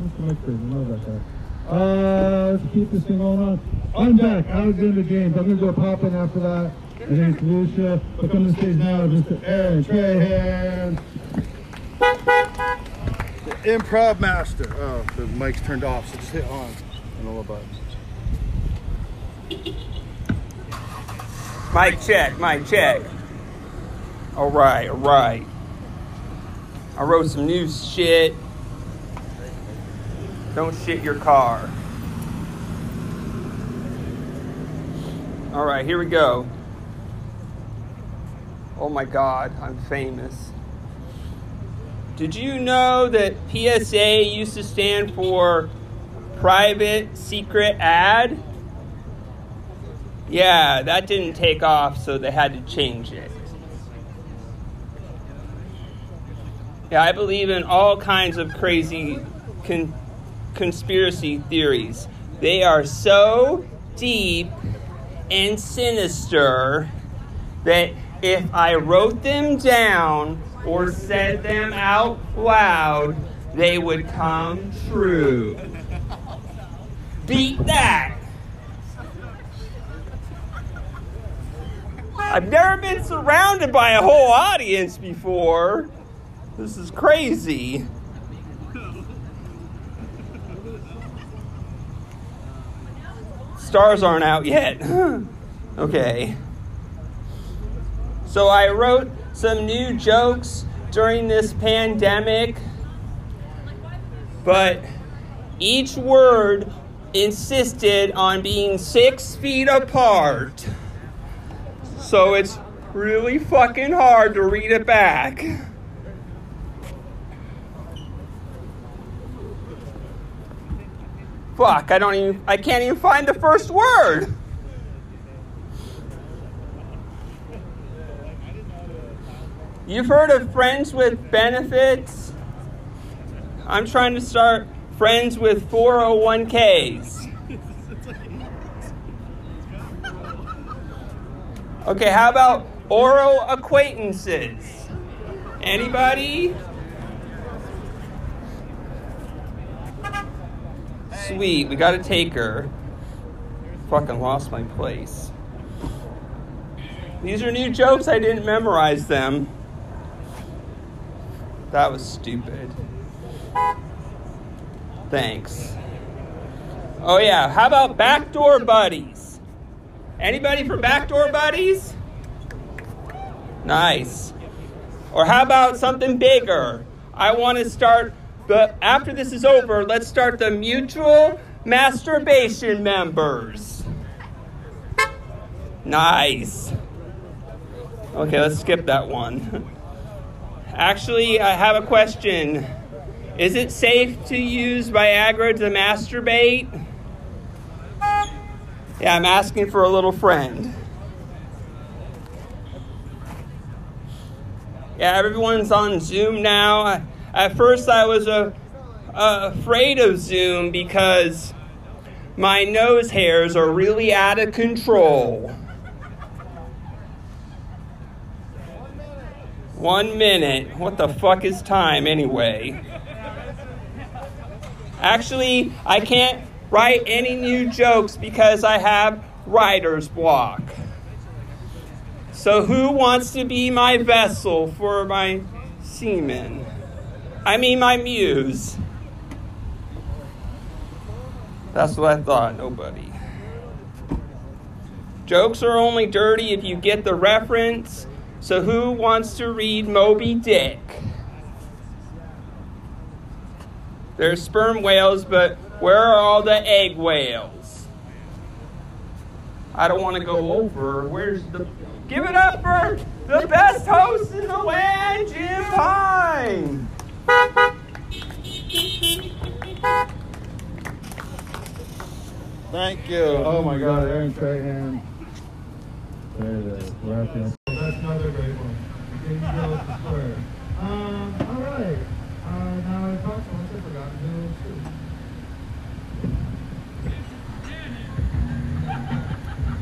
Mr. McPherson, I know that guy. Uh, let's keep this thing going on. On deck, Alexander James. I'm going to go pop in after that. And then Lucia. But on the stage now is Mr. Aaron Trahan. The improv master. Oh, the mic's turned off, so just hit on on the little button. Mic check, mic check. All right, all right. I wrote some new shit. Don't shit your car. All right, here we go. Oh my God, I'm famous. Did you know that PSA used to stand for private secret ad? Yeah, that didn't take off, so they had to change it. Yeah, I believe in all kinds of crazy con- conspiracy theories. They are so deep and sinister that if I wrote them down or said them out loud, they would come true. Beat that! I've never been surrounded by a whole audience before. This is crazy. Stars aren't out yet. okay. So I wrote some new jokes during this pandemic, but each word insisted on being six feet apart. So it's really fucking hard to read it back. Fuck, I don't even I can't even find the first word. You've heard of friends with benefits? I'm trying to start friends with 401ks. Okay, how about oral acquaintances? Anybody? Sweet, we got a taker. Fucking lost my place. These are new jokes, I didn't memorize them. That was stupid. Thanks. Oh, yeah, how about backdoor buddies? Anybody from Backdoor Buddies? Nice. Or how about something bigger? I want to start the after this is over, let's start the mutual masturbation members. Nice. Okay, let's skip that one. Actually, I have a question. Is it safe to use Viagra to masturbate? Yeah, I'm asking for a little friend. Yeah, everyone's on Zoom now. At first, I was uh, uh, afraid of Zoom because my nose hairs are really out of control. One minute. What the fuck is time anyway? Actually, I can't write any new jokes because I have writer's block. So, who wants to be my vessel for my semen? I mean, my muse. That's what I thought. Nobody. Jokes are only dirty if you get the reference. So, who wants to read Moby Dick? There's sperm whales, but where are all the egg whales? I don't want to go over. Where's the. Give it up for the best host in the land, Jim Pine! Thank you. Oh my God, Aaron Trahan. There it is. That's another great one. Didn't go to square. Um, all right. Uh, now I talked to I forgot who shoot.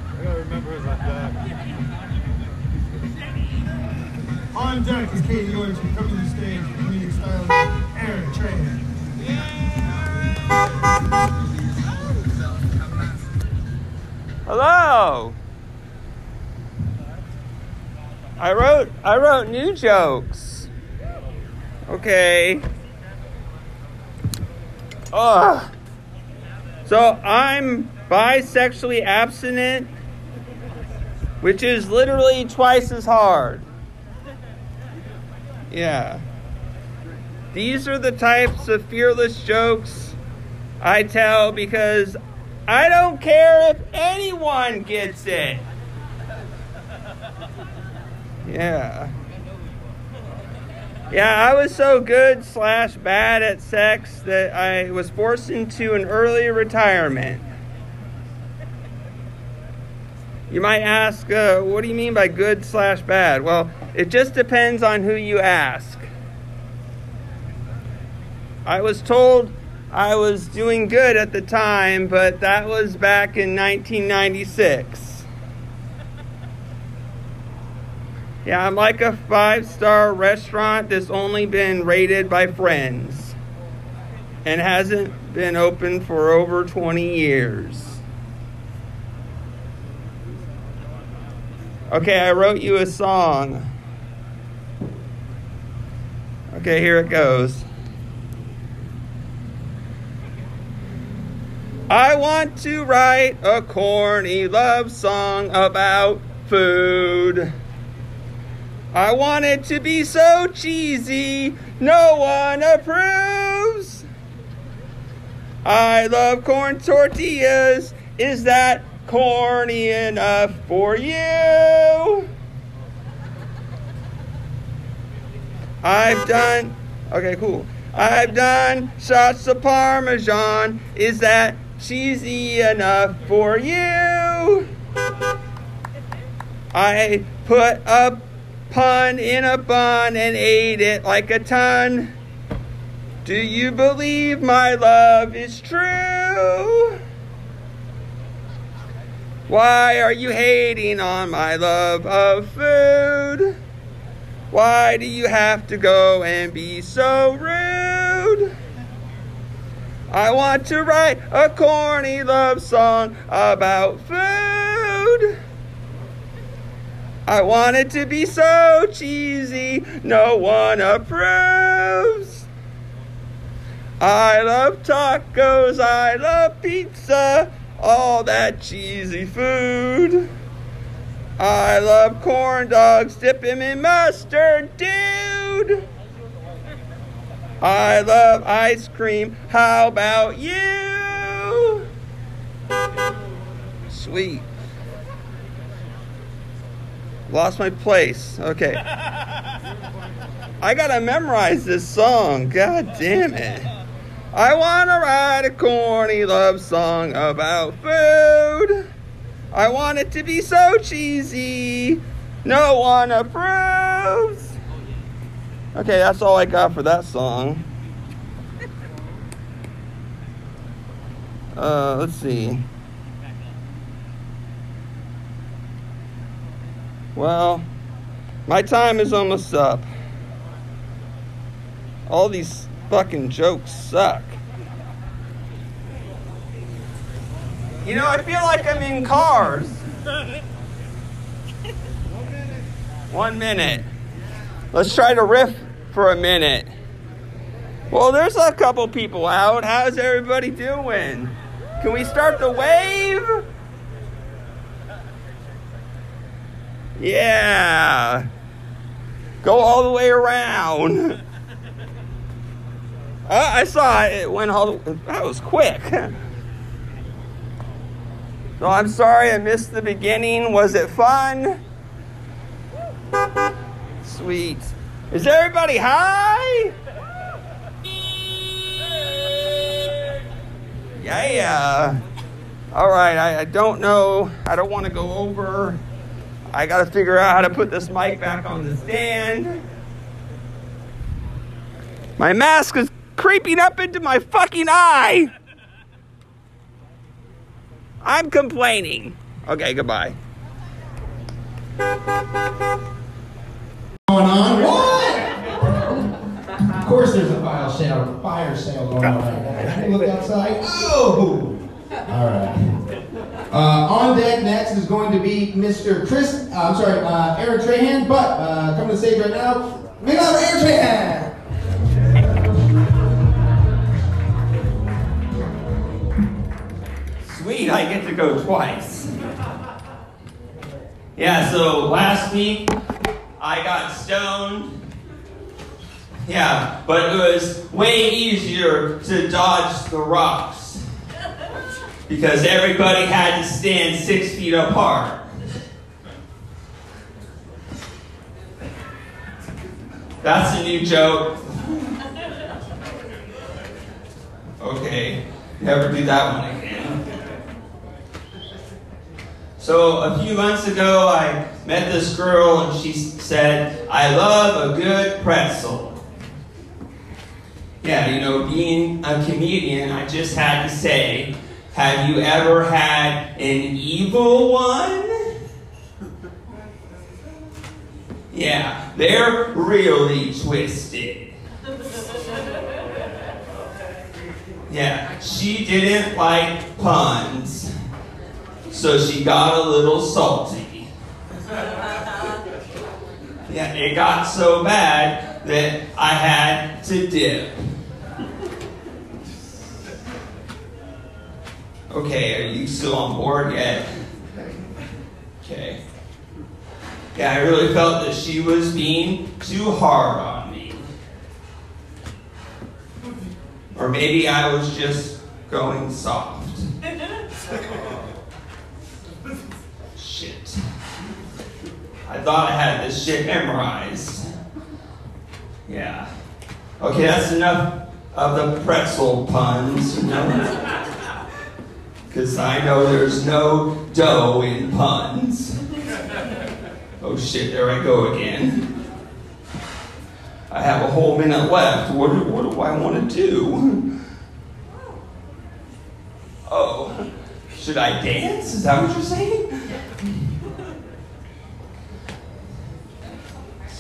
I gotta remember who's on deck. On deck is Katie Orange. Come to the stage. No. I wrote I wrote new jokes. Okay. Ugh. So I'm bisexually abstinent, which is literally twice as hard. Yeah. These are the types of fearless jokes I tell because I don't care if anyone gets it. Yeah. Yeah, I was so good slash bad at sex that I was forced into an early retirement. You might ask, uh, what do you mean by good slash bad? Well, it just depends on who you ask. I was told I was doing good at the time, but that was back in 1996. Yeah, I'm like a five star restaurant that's only been rated by friends and hasn't been open for over 20 years. Okay, I wrote you a song. Okay, here it goes. I want to write a corny love song about food. I want it to be so cheesy, no one approves. I love corn tortillas. Is that corny enough for you? I've done, okay, cool. I've done shots of Parmesan. Is that cheesy enough for you? I put a pun in a bun and ate it like a ton. Do you believe my love is true? Why are you hating on my love of food? Why do you have to go and be so rude? I want to write a corny love song about food. I want it to be so cheesy, no one approves. I love tacos, I love pizza, all that cheesy food. I love corn dogs, dip them in mustard, dude. I love ice cream, how about you? Sweet. Lost my place. Okay. I gotta memorize this song. God damn it. I wanna write a corny love song about food. I want it to be so cheesy. No one approves. Okay, that's all I got for that song. Uh, let's see. Well, my time is almost up. All these fucking jokes suck. You know, I feel like I'm in cars. One minute. Let's try to riff for a minute. Well, there's a couple people out. How's everybody doing? Can we start the wave? Yeah. Go all the way around. Uh, I saw it. Went all the That was quick. So I'm sorry I missed the beginning. Was it fun? Sweet. Is everybody high? Yeah. All right, I, I don't know. I don't want to go over. I got to figure out how to put this mic back on the stand. My mask is creeping up into my fucking eye. I'm complaining. Okay, goodbye. Going on. What? Of course, there's a fire sale, fire sale going on right now. You look outside? Oh! All right. Uh, on deck next is going to be Mr. Chris, uh, I'm sorry, uh, Aaron Trahan, but uh, coming to the stage right now, make up Aaron Trahan! Sweet, I get to go twice. Yeah, so last week I got stoned. Yeah, but it was way easier to dodge the rocks because everybody had to stand six feet apart. That's a new joke. Okay, never do that one again. So a few months ago, I met this girl and she said, I love a good pretzel. Yeah, you know, being a comedian, I just had to say, have you ever had an evil one? Yeah, they're really twisted. Yeah, she didn't like puns, so she got a little salty. Yeah, it got so bad that I had to dip. Okay, are you still on board yet? Okay. Yeah, I really felt that she was being too hard on me. Or maybe I was just going soft. Shit. I thought I had this shit memorized. Yeah. Okay, that's enough of the pretzel puns. Because I know there's no dough in puns. Oh shit, there I go again. I have a whole minute left. What what do I want to do? Oh, should I dance? Is that what you're saying?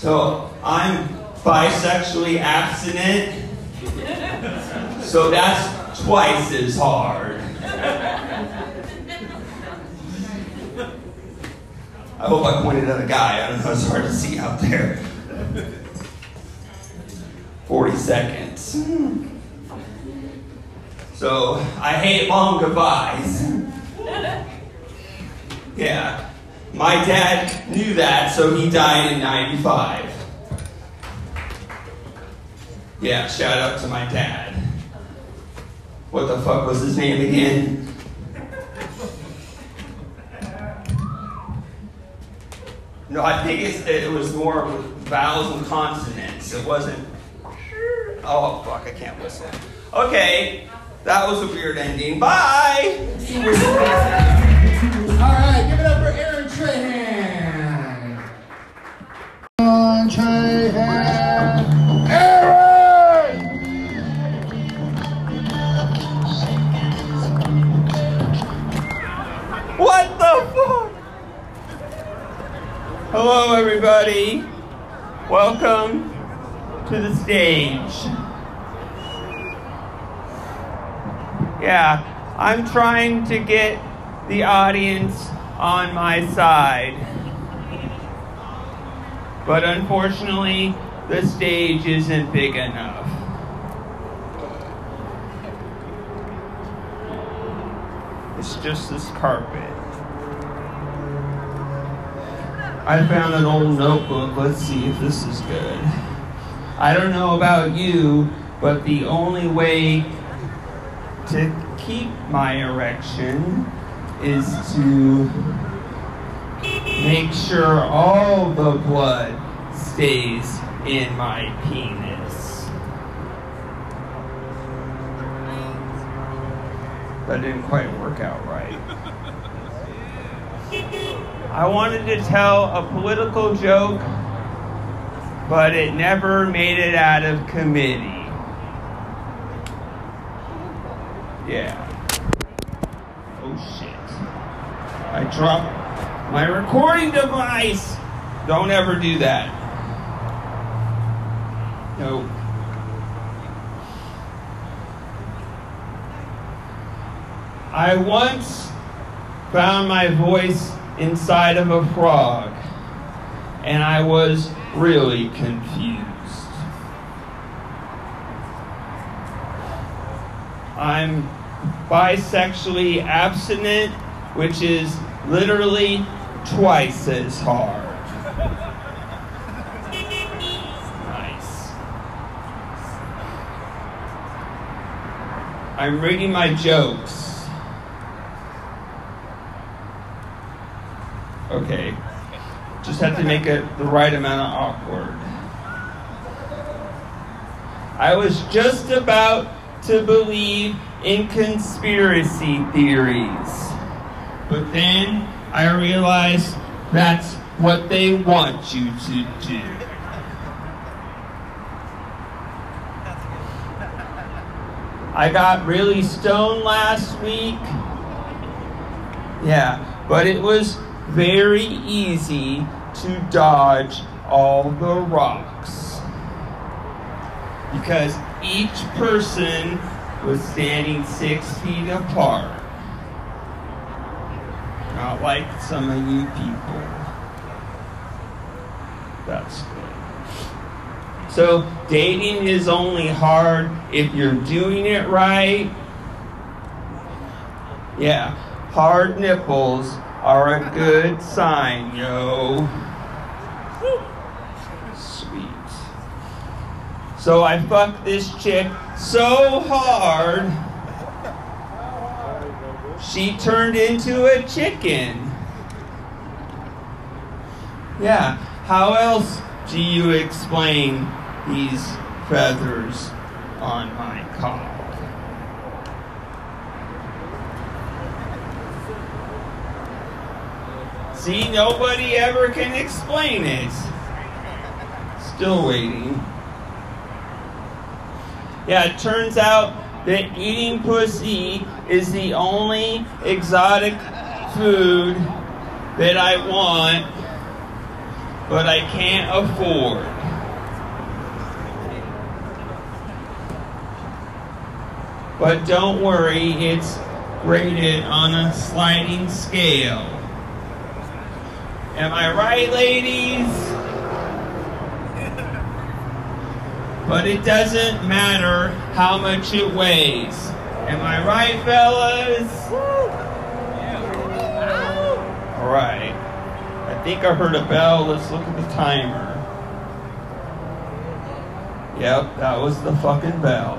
So I'm bisexually abstinent. So that's twice as hard. I hope I pointed at a guy. I don't know, it's hard to see out there. 40 seconds. So I hate long goodbyes. Yeah. My dad knew that, so he died in 95. Yeah, shout out to my dad. What the fuck was his name again? No, I think it was more vowels and consonants. It wasn't. Oh, fuck, I can't whistle. Okay, that was a weird ending. Bye! everybody. Welcome to the stage. Yeah, I'm trying to get the audience on my side. But unfortunately, the stage isn't big enough. It's just this carpet. I found an old notebook. Let's see if this is good. I don't know about you, but the only way to keep my erection is to make sure all the blood stays in my penis. That didn't quite work out right. I wanted to tell a political joke, but it never made it out of committee. Yeah. Oh shit. I dropped my recording device. Don't ever do that. Nope. I once found my voice inside of a frog, and I was really confused. I'm bisexually abstinent, which is literally twice as hard. Nice. I'm reading my jokes. Okay. Just to make it the right amount of awkward. I was just about to believe in conspiracy theories. But then I realized that's what they want you to do. I got really stoned last week. Yeah, but it was very easy to dodge all the rocks. Because each person was standing six feet apart. Not like some of you people. That's good. So, dating is only hard if you're doing it right. Yeah, hard nipples are a good sign, yo. Sweet. So I fucked this chick so hard, she turned into a chicken. Yeah, how else do you explain these feathers on my cock? See, nobody ever can explain it. Still waiting. Yeah, it turns out that eating pussy is the only exotic food that I want, but I can't afford. But don't worry, it's rated on a sliding scale. Am I right, ladies? But it doesn't matter how much it weighs. Am I right, fellas? All right. I think I heard a bell. Let's look at the timer. Yep, that was the fucking bell.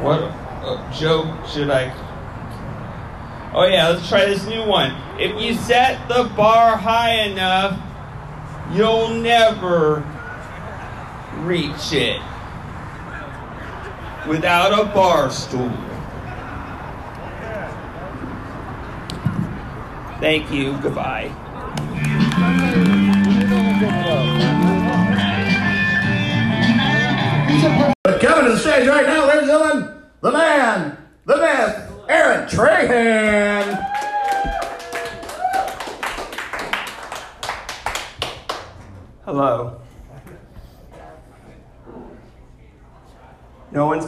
What uh, joke should I Oh yeah, let's try this new one. If you set the bar high enough, you'll never reach it without a bar stool. Thank you. Goodbye. But coming to the stage right now, ladies and gentlemen, the man,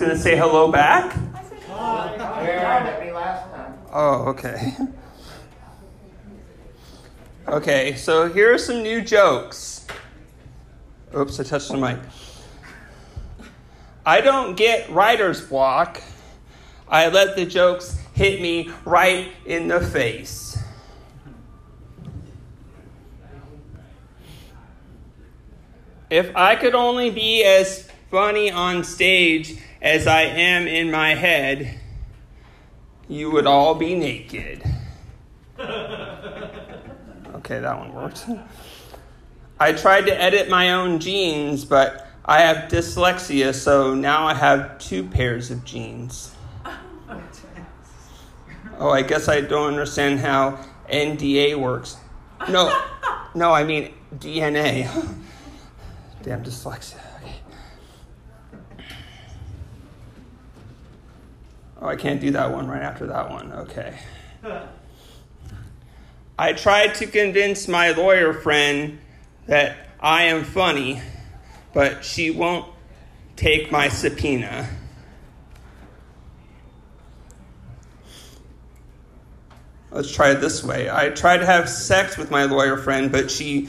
going to say hello back? Oh, okay. Okay, so here are some new jokes. Oops, I touched the mic. I don't get writer's block. I let the jokes hit me right in the face. If I could only be as funny on stage as I am in my head, you would all be naked. Okay, that one worked. I tried to edit my own jeans, but I have dyslexia, so now I have two pairs of jeans. Oh, I guess I don't understand how NDA works. No, no, I mean DNA. Damn dyslexia. Okay. Oh, I can't do that one right after that one. Okay. I tried to convince my lawyer friend that I am funny, but she won't take my subpoena. Let's try it this way. I tried to have sex with my lawyer friend, but she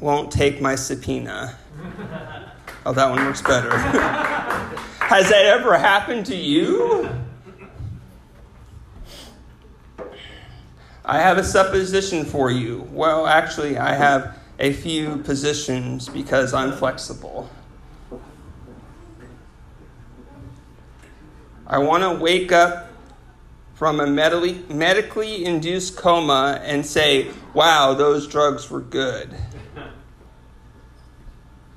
won't take my subpoena. Oh, that one works better. Has that ever happened to you? I have a supposition for you. Well, actually, I have a few positions because I'm flexible. I want to wake up from a medically, medically induced coma and say, wow, those drugs were good.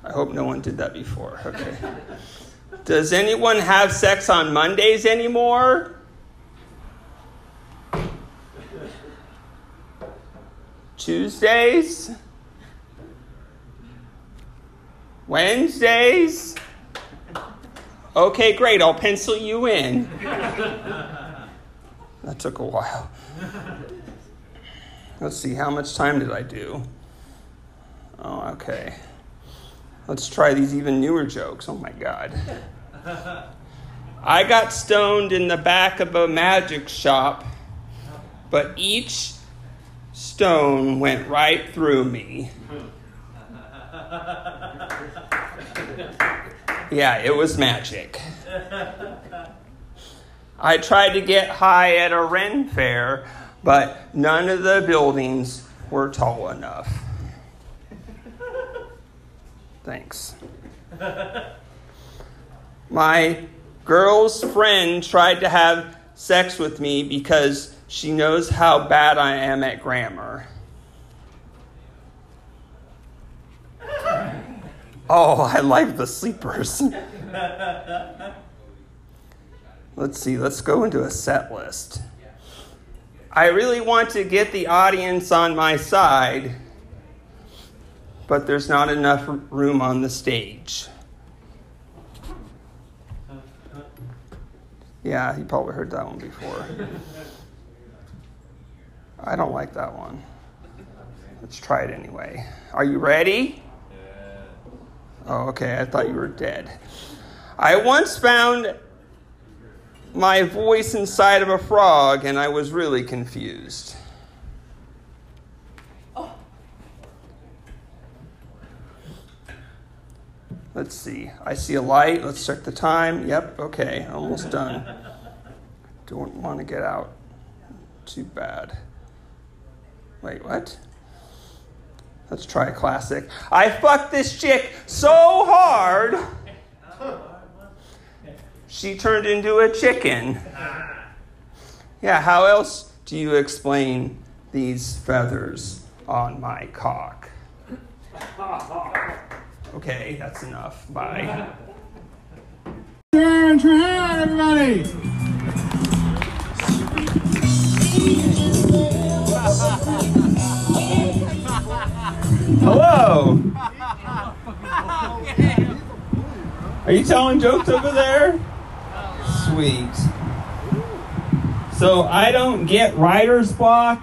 I hope no one did that before. Okay. Does anyone have sex on Mondays anymore? Tuesdays? Wednesdays? Okay, great. I'll pencil you in. That took a while. Let's see, how much time did I do? Oh, okay. Let's try these even newer jokes. Oh my God. I got stoned in the back of a magic shop, but each stone went right through me. Yeah, it was magic. I tried to get high at a Ren fair, but none of the buildings were tall enough. Thanks. My girl's friend tried to have sex with me because she knows how bad I am at grammar. Oh, I like the sleepers. let's see, let's go into a set list. I really want to get the audience on my side, but there's not enough room on the stage. Yeah, you probably heard that one before. I don't like that one. Let's try it anyway. Are you ready? Oh, okay. I thought you were dead. I once found my voice inside of a frog and I was really confused. Let's see. I see a light. Let's check the time. Yep, okay. Almost done. Don't want to get out too bad. Wait, what? Let's try a classic. I fucked this chick so hard, she turned into a chicken. Yeah, how else do you explain these feathers on my cock? Okay, that's enough. Bye. Aaron Trahan, everybody! Hello. Are you telling jokes over there? Sweet. So I don't get writer's block.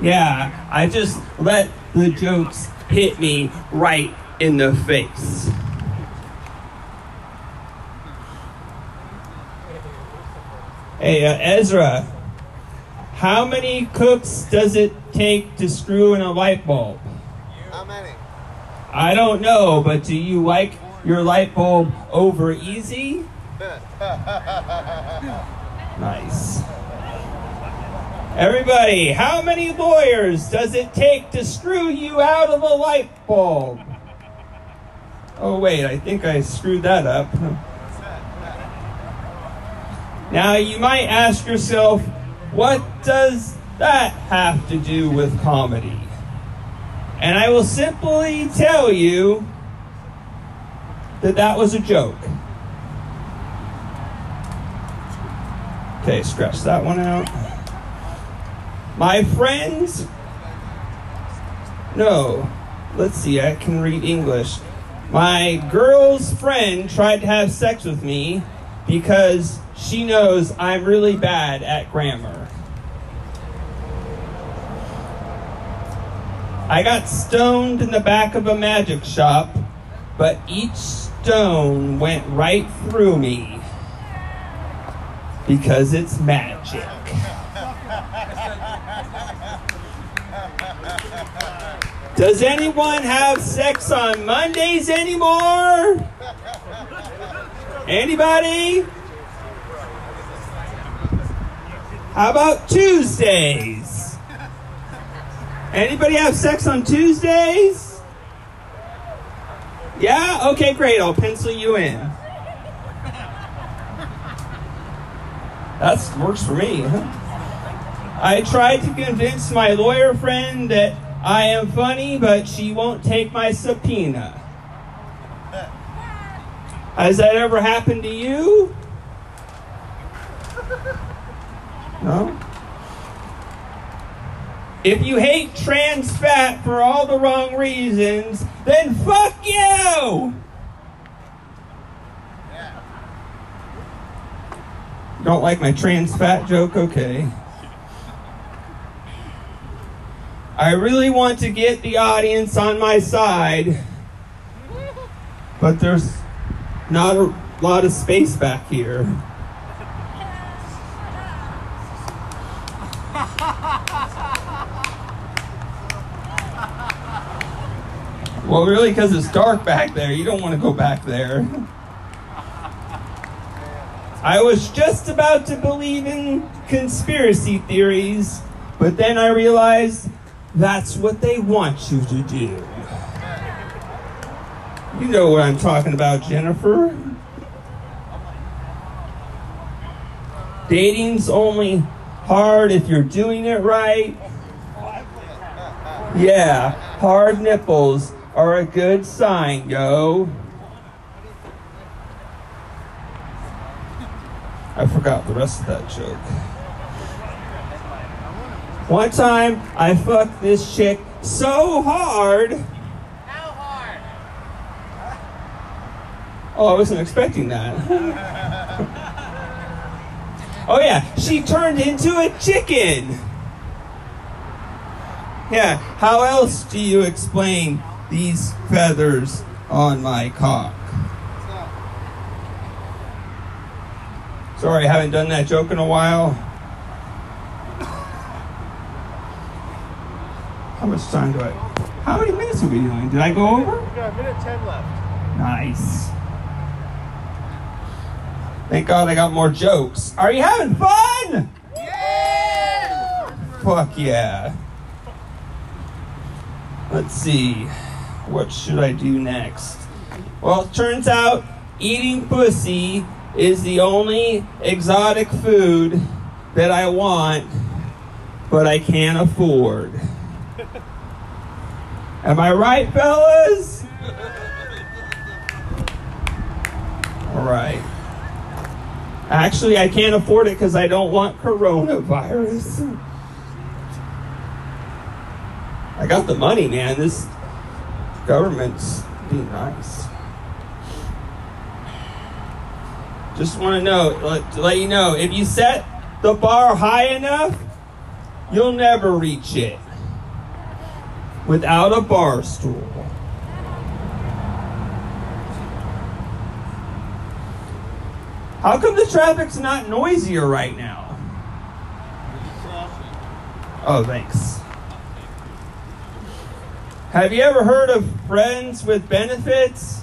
Yeah, I just let the jokes hit me right in the face. Hey, uh, Ezra, how many cooks does it take to screw in a light bulb? How many? I don't know, but do you like your light bulb over easy? Nice. Everybody, how many lawyers does it take to screw you out of a light bulb? Oh, wait, I think I screwed that up. Now, you might ask yourself, what does that have to do with comedy? And I will simply tell you that that was a joke. Okay, scratch that one out. My friends, no, let's see, I can read English. My girl's friend tried to have sex with me because she knows I'm really bad at grammar. I got stoned in the back of a magic shop, but each stone went right through me because it's magic. Does anyone have sex on Mondays anymore? Anybody? How about Tuesdays? Anybody have sex on Tuesdays? Yeah? Okay, great. I'll pencil you in. That works for me. I tried to convince my lawyer friend that I am funny, but she won't take my subpoena. Has that ever happened to you? No? If you hate trans fat for all the wrong reasons, then fuck you! Don't like my trans fat joke? Okay. I really want to get the audience on my side, but there's not a lot of space back here. Well, really, because it's dark back there. You don't want to go back there. I was just about to believe in conspiracy theories, but then I realized that's what they want you to do. You know what I'm talking about, Jennifer. Dating's only hard if you're doing it right. Yeah, hard nipples are a good sign, yo. I forgot the rest of that joke. One time, I fucked this chick so hard. How hard? Oh, I wasn't expecting that. oh, yeah, she turned into a chicken. Yeah, how else do you explain these feathers on my cock? Sorry, I haven't done that joke in a while. How much time do I? How many minutes are we doing? Did I go over? We got a minute 10 left. Nice. Thank God I got more jokes. Are you having fun? Yeah! Fuck yeah. Let's see. What should I do next? Well, it turns out eating pussy is the only exotic food that I want, but I can't afford. Am I right, fellas? All right. Actually, I can't afford it because I don't want coronavirus. I got the money, man. This government's being nice. Just want to know, let, to let you know, if you set the bar high enough, you'll never reach it without a bar stool. How come the traffic's not noisier right now? Oh, thanks. Have you ever heard of Friends with Benefits?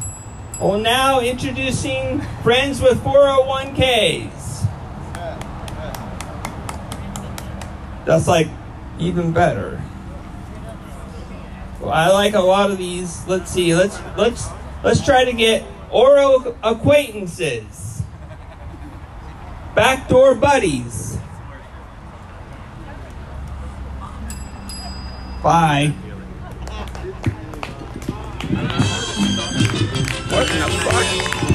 Well, now introducing Friends with 401ks. That's like even better. I like a lot of these. Let's see. Let's let's let's try to get oral acquaintances. Backdoor buddies. Bye. What the fuck?